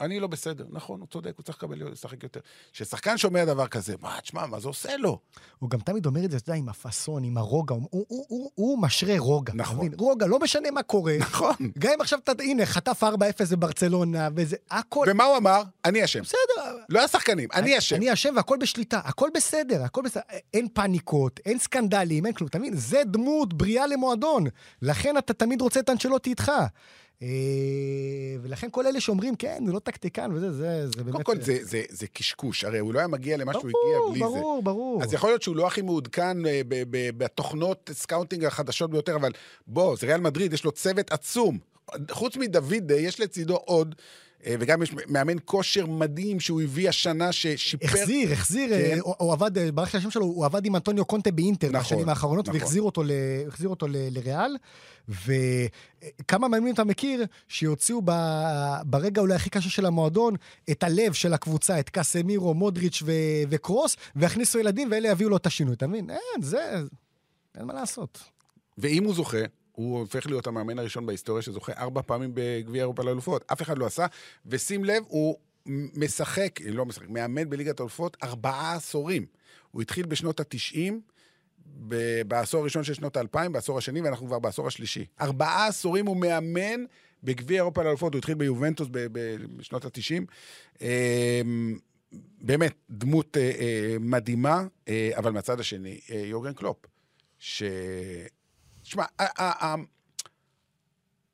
אני לא בסדר. נכון, הוא צודק, הוא צריך לקבל, לשחק יותר. כששחקן שומע דבר כזה, מה, תשמע, מה זה עושה לו? הוא גם תמיד אומר את זה, אתה יודע, עם הפאסון, עם הרוגע, הוא, הוא, הוא, הוא, הוא משרה רוגע. נכון. מבין? רוגע, לא משנה מה קורה. נכון. גם אם עכשיו אתה, הנה, חטף 4-0 בברצלונה, וזה, הכל... ומה הוא אמר? אני אשם. בסדר. לא השחקנים, אני אשם. אני אשם והכל בשליטה, הכל בסדר, הכל בסדר. אין פאניקות, אין סקנדלים, אין כלום, אתה מבין? זה דמות בריאה למועדון. לכן אתה תמיד רוצה את אנצ'לוטי איתך. אה, ולכן כל אלה שאומרים, כן, זה לא טקטיקן וזה, זה, זה באמת... קודם כל, זה, זה, זה קשקוש, הרי הוא לא היה מגיע למה שהוא הגיע ברור, בלי זה. ברור, ברור. אז יכול להיות שהוא לא הכי מעודכן אה, בתוכנות סקאוטינג החדשות ביותר, אבל בוא, זה ריאל מדריד, יש לו צוות עצום. חוץ מדוד, אה, יש לצידו עוד, אה, וגם יש מאמן כושר מדהים שהוא הביא השנה ששיפר... החזיר, החזיר, כן. אה, הוא הוא עבד, אה, ברח לי השם שלו, הוא עבד עם אנטוניו קונטה באינטר נכון, בשנים האחרונות, נכון. והחזיר אותו, ל, אותו ל, לריאל. וכמה מאמנים אתה מכיר שיוציאו ב, ברגע אולי הכי קשה של המועדון את הלב של הקבוצה, את קסמירו, מודריץ' ו, וקרוס, ויכניסו ילדים ואלה יביאו לו את השינוי, אתה מבין? אין, זה... אין מה לעשות. ואם הוא זוכה, הוא הופך להיות המאמן הראשון בהיסטוריה שזוכה ארבע פעמים בגביע אירופה לאלופות. אף אחד לא עשה, ושים לב, הוא משחק, לא משחק, מאמן בליגת האלופות ארבעה עשורים. הוא התחיל בשנות התשעים, ב- בעשור הראשון של שנות האלפיים, בעשור השני, ואנחנו כבר בעשור השלישי. ארבעה עשורים הוא מאמן בגביע אירופה לאלופות, הוא התחיל ביובנטוס ב- ב- בשנות התשעים. אמ, באמת, דמות אה, אה, מדהימה, אה, אבל מהצד השני, אה, יורגן קלופ, ש... תשמע, ה- ה- ה-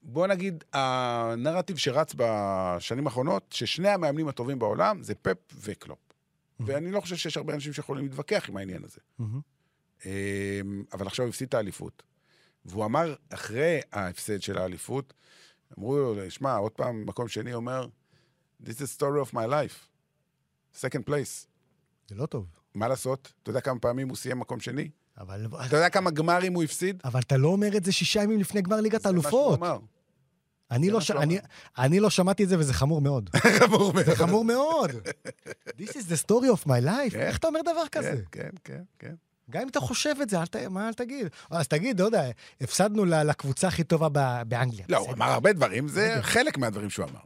בוא נגיד, הנרטיב שרץ בשנים האחרונות, ששני המאמנים הטובים בעולם זה פפ וקלופ. ואני לא חושב שיש הרבה אנשים שיכולים להתווכח עם העניין הזה. אמ, אבל עכשיו הוא הפסיד את האליפות. והוא אמר, אחרי ההפסד של האליפות, אמרו לו, שמע, עוד פעם, מקום שני, אומר, This is story of my life. second place. זה לא טוב. מה לעשות? אתה יודע כמה פעמים הוא סיים מקום שני? אבל, אתה יודע כמה גמרים הוא הפסיד? אבל אתה לא אומר את זה שישה ימים לפני גמר ליגת זה מה שהוא האלופות. אמר. אני לא ש- אני-. אני לא שמעתי את זה וזה חמור מאוד. חמור מאוד. זה חמור מאוד. This is the story of my life. כן. איך אתה אומר דבר כזה? כן, כן, כן, כן. גם אם אתה חושב את זה, אל ת- מה אל תגיד? אז תגיד, לא יודע, הפסדנו לקבוצה הכי טובה באנגליה. לא, הוא. אמר הרבה דברים, זה חלק מהדברים שהוא אמר.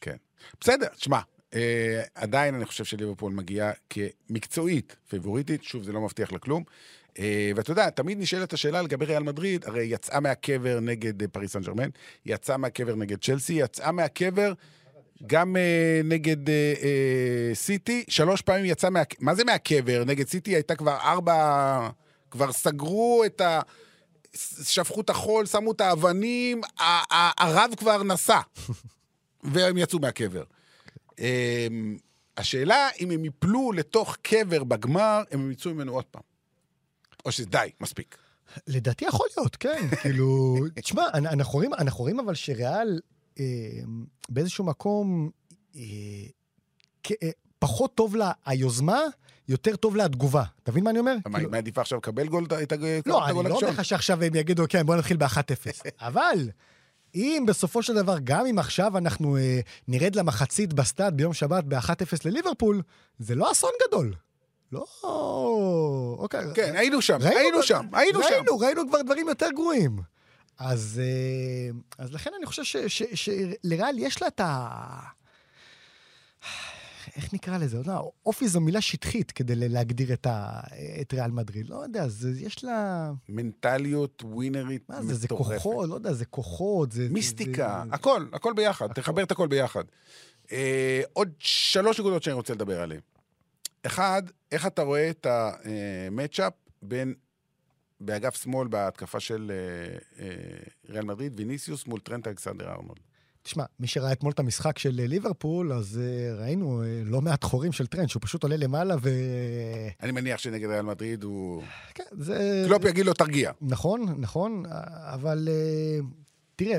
כן. בסדר, תשמע, אה, עדיין אני חושב שליברפול מגיעה כמקצועית, פיבוריטית, שוב, זה לא מבטיח לה כלום. אה, ואתה יודע, תמיד נשאלת השאלה לגבי ריאל מדריד, הרי יצאה מהקבר נגד אה, פריס סן ג'רמן, יצאה מהקבר נגד צ'לסי, יצאה מהקבר גם אה, נגד אה, אה, סיטי, שלוש פעמים יצאה מה... מה זה מהקבר? נגד סיטי הייתה כבר ארבע... כבר סגרו את ה... שפכו את החול, שמו את האבנים, הרב כבר נסע, והם יצאו מהקבר. אמ, השאלה, אם הם יפלו לתוך קבר בגמר, הם יצאו ממנו עוד פעם. או שדי, מספיק. לדעתי יכול להיות, כן. כאילו, תשמע, אנ- אנחנו רואים, אנחנו רואים אבל שריאל אה, באיזשהו מקום, אה, כ- אה, פחות טוב לה היוזמה, יותר טוב לה התגובה. אתה מבין מה אני אומר? מה, כאילו- מעדיפה עכשיו לקבל גול, את הגול לא, אני לא אומר הראשון? לך שעכשיו הם יגידו, כן, בוא נתחיל ב-1-0. אבל, אם בסופו של דבר, גם אם עכשיו אנחנו אה, נרד למחצית בסטאד ביום שבת ב-1-0 לליברפול, זה לא אסון גדול. לא... אוקיי. כן, היינו שם, ראינו היינו שם, היינו שם. ראינו, ראינו כבר דברים יותר גרועים. אז, אה, אז לכן אני חושב ש- ש- שלריאל יש לה את ה... איך נקרא לזה? לא אופי זו מילה שטחית כדי להגדיר את, ה... את ריאל מדריד. לא יודע, זה, יש לה... מנטליות ווינרית מה זה, זה מטורפת. כוחות, לא יודע, זה כוחות, זה... מיסטיקה, זה... הכל, הכל ביחד, תחבר את הכל ביחד. אה, עוד שלוש נקודות שאני רוצה לדבר עליהן. אחד, איך אתה רואה את ה matchup בין, באגף שמאל בהתקפה של אה, אה, ריאל מדריד, ויניסיוס מול טרנט אלכסנדר ארנולד. תשמע, מי שראה אתמול את המשחק של אה, ליברפול, אז אה, ראינו אה, לא מעט חורים של טרנט, שהוא פשוט עולה למעלה ו... אני מניח שנגד ריאל מדריד הוא... כן, זה... קלופ יגיד לו תרגיע. נכון, נכון, אבל אה, תראה,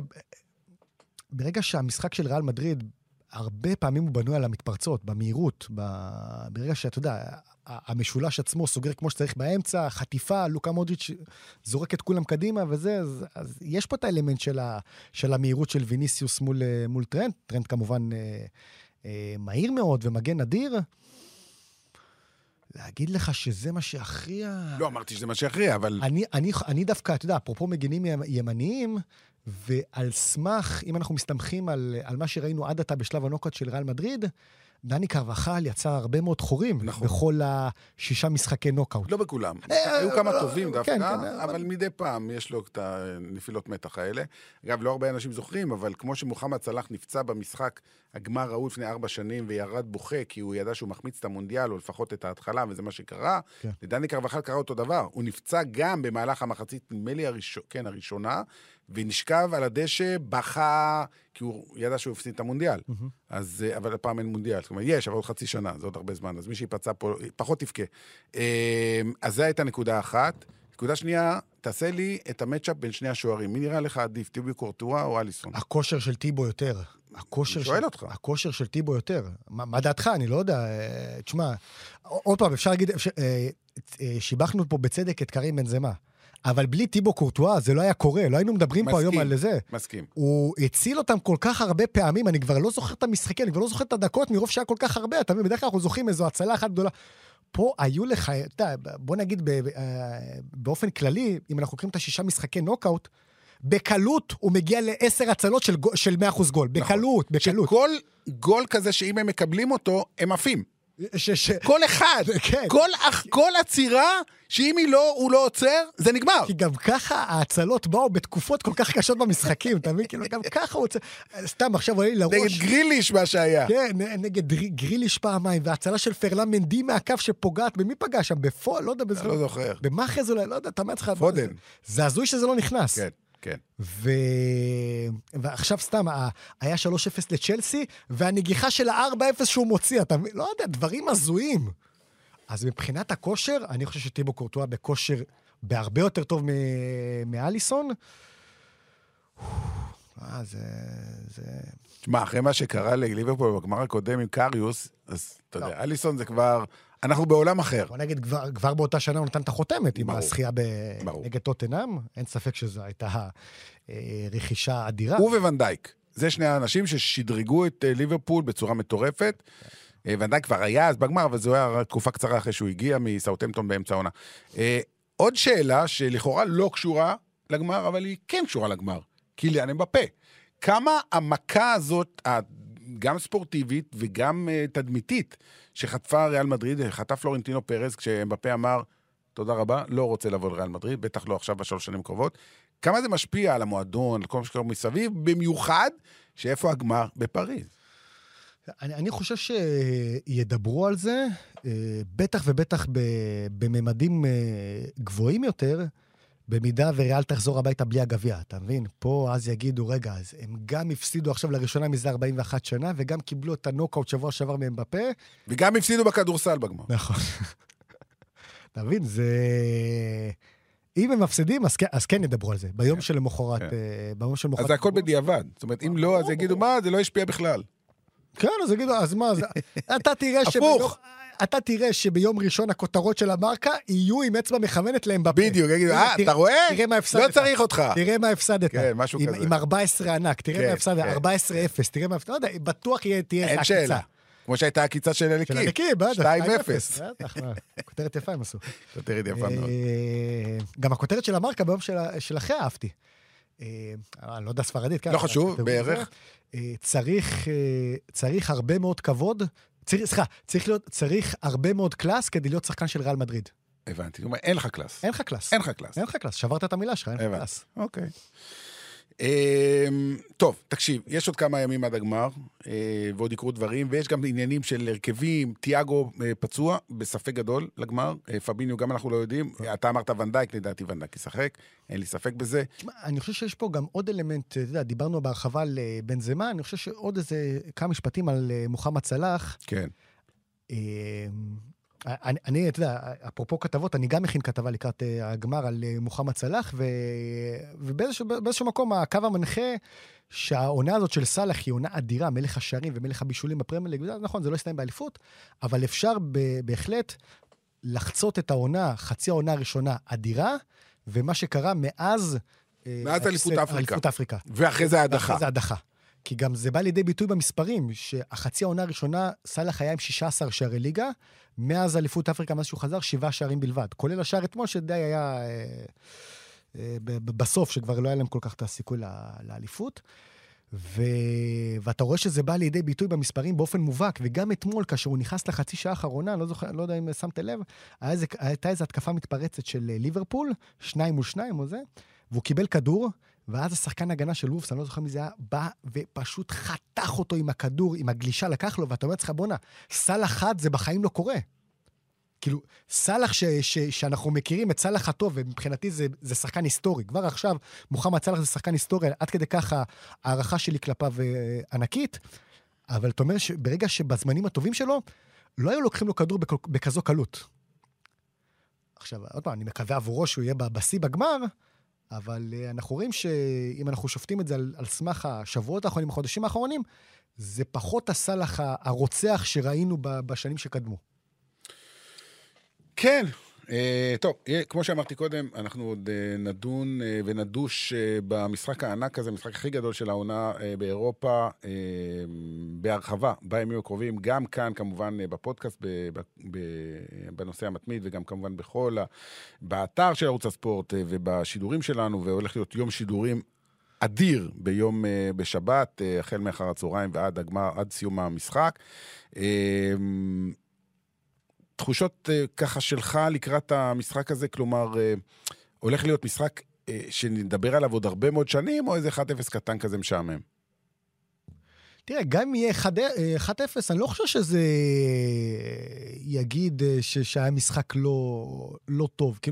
ברגע שהמשחק של ריאל מדריד, הרבה פעמים הוא בנוי על המתפרצות, במהירות, ב- ברגע שאתה יודע, המשולש עצמו סוגר כמו שצריך באמצע, חטיפה, לוקה מודריץ' זורק את כולם קדימה וזה, אז, אז יש פה את האלמנט של, ה, של המהירות של ויניסיוס מול, אה, מול טרנט, טרנט כמובן אה, אה, מהיר מאוד ומגן אדיר. להגיד לך שזה מה שיכריע? לא אמרתי שזה מה שיכריע, אבל... אני, אני, אני דווקא, אתה יודע, אפרופו מגינים ימ- ימניים, ועל סמך, אם אנחנו מסתמכים על, על מה שראינו עד עתה בשלב הנוקאוט של ריאל מדריד, דני קרבחל יצר הרבה מאוד חורים נכון. בכל השישה משחקי נוקאוט. לא בכולם. אה, היו כמה אה, טובים כן, דווקא, כן, אבל אבל- מדי פעם יש לו את הנפילות מתח האלה. אגב, לא הרבה אנשים זוכרים, אבל כמו שמוחמד סלאח נפצע במשחק הגמר ההוא לפני ארבע שנים וירד בוכה כי הוא ידע שהוא מחמיץ את המונדיאל, או לפחות את ההתחלה, וזה מה שקרה, כן. לדני קרבחל קרה אותו דבר. הוא נפצע גם במהלך המחצית, נדמה לי הראשון, כן, הראשונה, ונשכב על הדשא, בכה, כי הוא ידע שהוא הפסיד את המונדיאל. אז, אה, אבל הפעם אין מונדיאל. זאת אומרת, יש, אבל עוד חצי שנה, זה עוד הרבה זמן. אז מי שייפצע פה, פחות תבכה. אה, אז זו הייתה נקודה אחת. נקודה שנייה, תעשה לי את המצ'אפ בין שני השוערים. מי נראה לך עדיף, טיבי קורטואה או אליסון? הכושר של טיבו יותר. הכושר שואל של, אותך. הכושר של טיבו יותר. מה, מה דעתך? אני לא יודע. אה, תשמע, עוד פעם, אפשר להגיד, אפשר, אה, שיבחנו פה בצדק את קרים בנזמה. אבל בלי טיבו קורטואה זה לא היה קורה, לא היינו מדברים פה מסכים. היום על זה. מסכים. הוא הציל אותם כל כך הרבה פעמים, אני כבר לא זוכר את המשחקים, אני כבר לא זוכר את הדקות מרוב שהיה כל כך הרבה, אתה מבין? בדרך כלל אנחנו זוכרים איזו הצלה אחת גדולה. פה היו לך, אתה יודע, בוא נגיד ב- ב- אה, באופן כללי, אם אנחנו לוקחים את השישה משחקי נוקאוט, בקלות הוא מגיע לעשר הצלות של, של 100% גול. בקלות, בקלות. כל גול כזה שאם הם מקבלים אותו, הם עפים. ש, ש, כל אחד. כן. כל, אח- כל עצירה, שאם היא לא, הוא לא עוצר, זה נגמר. כי גם ככה ההצלות באו בתקופות כל כך קשות במשחקים, אתה מבין? כאילו, גם ככה הוא רוצה... סתם, עכשיו עולה לי לראש... נגד גריליש מה שהיה. כן, נגד גרי- גריליש פעמיים, וההצלה של פרלן מנדי מהקו שפוגעת, במי פגע שם? בפועל? לא יודע, אני לא בזמן. זוכר. במאחז אולי, לא יודע, אתה אומר לך... פודן. זה- הזוי שזה לא נכנס. כן, כן. ו... ועכשיו סתם, היה 3-0 לצ'לסי, והנגיחה של ה-4-0 שהוא מוציא, אתה מבין? לא יודע, דברים הזויים. אז מבחינת הכושר, אני חושב שטיבו קורטואה בכושר בהרבה יותר טוב מ- מאליסון. אה, זה... זה... תשמע, אחרי מה שקרה לליברפול בגמר הקודם עם קריוס, אז אתה לא. יודע, אליסון זה כבר... אנחנו בעולם אחר. בוא נגיד, כבר, כבר באותה שנה הוא נתן את החותמת עם. הזכייה. נגד טוטנאם. אין ספק שזו הייתה אה, רכישה אדירה. הוא וונדייק. זה שני האנשים ששדרגו את אה, ליברפול בצורה מטורפת. אה, ונדייק כבר היה אז בגמר, אבל זו הייתה תקופה קצרה אחרי שהוא הגיע מסאוטמפטון באמצע העונה. אה, עוד שאלה שלכאורה לא קשורה לגמר, אבל היא כן קשורה לגמר. קיליאן אמבפה. כמה המכה הזאת, גם ספורטיבית וגם אה, תדמיתית, שחטפה ריאל מדריד, חטף פלורנטינו פרז, כשאמבפה אמר, תודה רבה, לא רוצה לבוא לריאל מדריד, בטח לא עכשיו בשלוש שנים הקרובות. כמה זה משפיע על המועדון, על כל מה שקורה מסביב, במיוחד שאיפה הגמר? בפריז. אני, אני חושב שידברו על זה, אה, בטח ובטח בממדים אה, גבוהים יותר, במידה וריאל תחזור הביתה בלי הגביע, אתה מבין? פה אז יגידו, רגע, אז הם גם הפסידו עכשיו לראשונה מזה 41 שנה, וגם קיבלו את הנוקאוט שבוע שעבר מאמבפה. וגם הפסידו בכדורסל בגמר. נכון. אתה מבין? זה... אם הם מפסידים, אז כן, אז כן ידברו על זה. ביום שלמחרת, כן. אה, ביום שלמחרת... אז זה הכל בדיעבד. זאת אומרת, אם לא, אז יגידו, מה, זה לא השפיע בכלל. כן, אז יגידו, אז מה, זה... אתה תראה הפוך. שביום... אתה תראה שביום ראשון הכותרות של המרקה יהיו עם אצבע מכוונת להם בפה. בדיוק, יגידו, אה, אתה רואה? תראה מה הפסדת. לא צריך אותך. תראה מה הפסדת. כן, משהו עם- כזה. עם 14 ענק, תראה כן, מה הפסדת, כן. 14-0, תראה מה הפסדת. לא יודע, בטוח תהיה אין איזה שאלה. עקיצה. כמו שהייתה עקיצה של של אליקים. הנקי, בטח. 2-0. 2-0, בטח, מה, כותרת יפה הם עשו. כותרת יפה מאוד. אה, גם הכותרת של המרקה ביום של של אחרי אהבתי. אה, אני לא יודע ספרדית, כן. לא חשוב, בערך. אה, צריך, אה, צריך הרבה מאוד כבוד, סליחה, צריך להיות, צריך הרבה מאוד קלאס כדי להיות שחקן של ריאל מדריד. הבנתי. כלומר, אין לך קלאס. אין לך קלאס. אין לך קלאס. אין לך קלאס, שברת את המילה שלך, אין לך. קלאס. אוקיי. אמ, טוב, תקשיב, יש עוד כמה ימים עד הגמר, אה, ועוד יקרו דברים, ויש גם עניינים של הרכבים, תיאגו אה, פצוע, בספק גדול לגמר, אה, פביניו גם אנחנו לא יודעים, אתה אמרת ואן דייק, לדעתי ואן דייק ישחק, אין לי ספק בזה. תשמע, אני חושב שיש פה גם עוד אלמנט, אתה יודע, דיברנו בהרחבה על בן זמה, אני חושב שעוד איזה כמה משפטים על מוחמד סלאח. כן. אני, אני, אתה יודע, אפרופו כתבות, אני גם מכין כתבה לקראת אה, הגמר על אה, מוחמד סלאח, ו... ובאיזשהו באיזשהו מקום הקו המנחה שהעונה הזאת של סאלח היא עונה אדירה, מלך השערים ומלך הבישולים בפרמייר ליג, נכון, זה לא יסתיים באליפות, אבל אפשר ב... בהחלט לחצות את העונה, חצי העונה הראשונה אדירה, ומה שקרה מאז... אה, מאז אליפות אפריקה. אליפות אפריקה. ואחרי זה ההדחה. אחרי זה הדחה. כי גם זה בא לידי ביטוי במספרים, שהחצי העונה הראשונה, סאלח היה עם 16 שערי ליגה, מאז אליפות אפריקה, מאז שהוא חזר, שבעה שערים בלבד. כולל השער אתמול, שדי היה אה, אה, בסוף, שכבר לא היה להם כל כך את הסיכוי ל- לאליפות. ו... ואתה רואה שזה בא לידי ביטוי במספרים באופן מובהק, וגם אתמול, כאשר הוא נכנס לחצי שעה האחרונה, לא, זוכר, לא יודע אם שמת לב, היה איזה, הייתה איזו התקפה מתפרצת של אה, ליברפול, שניים מול שניים או זה, והוא קיבל כדור, ואז השחקן הגנה של וולפס, אני לא זוכר מי זה היה, בא ופשוט חתך אותו עם הכדור, עם הגלישה, לקח לו, ואתה אומר לעצמך, בואנה, סאלח חד זה בחיים לא קורה. כאילו, סאלח שאנחנו מכירים, את סאלח הטוב, ומבחינתי זה, זה שחקן היסטורי. כבר עכשיו, מוחמד סאלח זה שחקן היסטורי, עד כדי ככה ההערכה שלי כלפיו אה, ענקית, אבל אתה אומר שברגע שבזמנים הטובים שלו, לא היו לוקחים לו כדור בכ, בכזו קלות. עכשיו, עוד פעם, אני מקווה עבורו שהוא יהיה בשיא בגמר, אבל uh, אנחנו רואים שאם אנחנו שופטים את זה על, על סמך השבועות האחרונים, החודשים האחרונים, זה פחות הסאלח ה- הרוצח שראינו בשנים שקדמו. כן. אה, טוב, יהיה- כמו שאמרתי קודם, אנחנו עוד אה, נדון אה, ונדוש אה, במשחק הענק הזה, המשחק הכי גדול של העונה אה, באירופה, אה, בהרחבה, בימים הקרובים, גם כאן, כמובן, אה, בפודקאסט, בנושא המתמיד, וגם כמובן בכל. באתר של ערוץ הספורט אה, ובשידורים שלנו, והולך להיות יום שידורים אדיר ביום, אה, בשבת, אה, החל מאחר הצהריים ועד הגמר, עד סיום המשחק. תחושות אה, ככה שלך לקראת המשחק הזה? כלומר, אה, הולך להיות משחק אה, שנדבר עליו עוד הרבה מאוד שנים, או איזה 1-0 קטן כזה משעמם? תראה, גם אם יהיה 1-0, אני לא חושב שזה יגיד ש- שהיה משחק לא, לא טוב. כי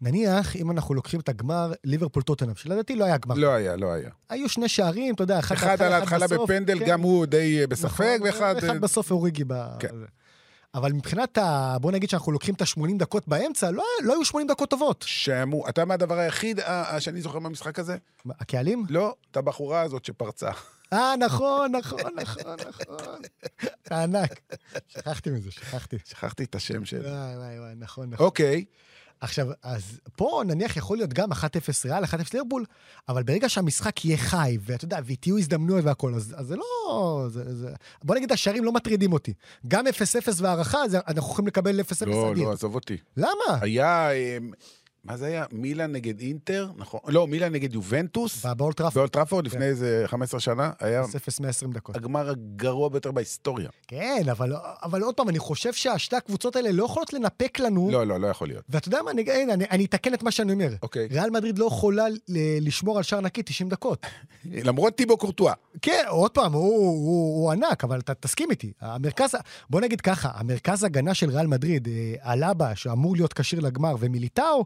נניח, אם אנחנו לוקחים את הגמר ליברפול טוטנאם, שלדעתי לא היה גמר. לא היה, לא היה. היו שני שערים, אתה יודע, אחד אחד על ההתחלה בפנדל, כן. גם הוא די בספק, נכון, ואחד... אחד בסוף אוריגי ב... כן. אבל מבחינת ה... בוא נגיד שאנחנו לוקחים את ה-80 דקות באמצע, לא, לא היו 80 דקות טובות. שעמו, אתה יודע מה הדבר היחיד אה, אה, שאני זוכר מהמשחק הזה? הקהלים? לא, את הבחורה הזאת שפרצה. אה, נכון, נכון, נכון, נכון. ענק. שכחתי מזה, שכחתי. שכחתי את השם שלה. וואי, וואי, וואי, נכון, נכון. אוקיי, עכשיו, אז פה נניח יכול להיות גם 1-0 ריאל, 1-0 ליברפול, אבל ברגע שהמשחק יהיה חי, ואתה יודע, ותהיו הזדמנויות והכול, אז, אז זה לא... זה, זה... בוא נגיד, השערים לא מטרידים אותי. גם 0-0 והערכה, אנחנו יכולים לקבל 0-0 לא, אדיר. לא, עזוב אותי. למה? היה, אה, מה זה היה? מילאן נגד אינטר? נכון. לא, מילאן נגד יובנטוס. באולד טראפ, באולד טראפורד כן. לפני איזה 15 שנה, היה 0-0 120 דקות. הגמר הגרוע ביותר בהיסטוריה. כן, אבל, אבל עוד פעם, אני חושב ששתי הקבוצות האלה לא יכולות לנפק לנו. לא, לא, לא יכול להיות. ואתה יודע מה, אני, הנה, אני, אני אתקן את מה שאני אומר. אוקיי. ריאל מדריד לא יכולה לשמור על שער נקי 90 דקות. למרות טיבו קורטואה. כן, עוד פעם, הוא, הוא, הוא ענק, אבל אתה תסכים איתי. המרכז, בוא נגיד ככה, המרכז הגנה של ריאל מדריד, אה, אלאבה, שאמור להיות כשיר לגמר, ומיליטאו,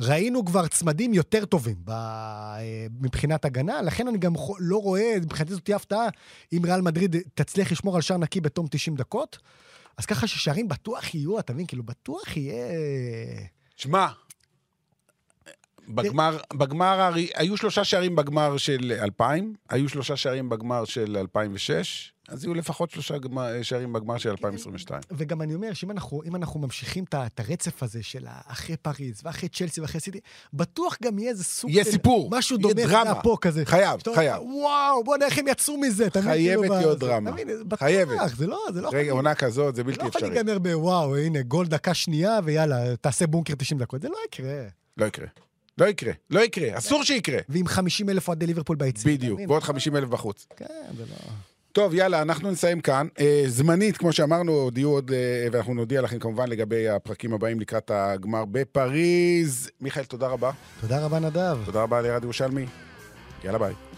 ראינו כבר צמדים יותר טובים ב, אה, מבחינת הגנה, לכן אני גם לא רואה, מבחינתי זאת תהיה הפתעה, אם ריאל מדריד תצליח לשמור על שער נקי בתום 90 דקות. אז ככה ששערים בטוח יהיו, אתה מבין? כאילו, בטוח יהיה... שמע, בגמר, בגמר, היו שלושה שערים בגמר של 2000, היו שלושה שערים בגמר של 2006, אז יהיו לפחות שלושה גמר, שערים בגמר של 2022. וגם אני אומר שאם אנחנו, אנחנו ממשיכים את הרצף הזה של אחרי פריז, ואחרי צ'לסי ואחרי סיטי, בטוח גם יהיה איזה סוג יהיה סיפור, משהו דומה דרמה. פה כזה. חייב, חייב. וואו, בוא נראה איך הם יצאו מזה. חייבת כאילו, להיות זה- דרמה. בטוח, חייבת. זה לא, זה לא רגע, עונה כזאת, זה זה בלתי לא יכול אפשרי. להיגמר בוואו, הנה, גול דקה שנייה, ויאללה, תעשה בונקר 90 דקות. זה לא יקרה. לא יקרה. לא יקרה. לא יקרה. אסור שיקרה. ועם 50 אלף אוהדי ליברפול ביציע. בדיוק. ועוד 50 אלף בחוץ. כן, זה לא... טוב, יאללה, אנחנו נסיים כאן. אה, זמנית, כמו שאמרנו, עוד יהיו עוד, אה, ואנחנו נודיע לכם כמובן לגבי הפרקים הבאים לקראת הגמר בפריז. מיכאל, תודה רבה. תודה רבה, נדב. תודה רבה לירד ירושלמי. יאללה, ביי.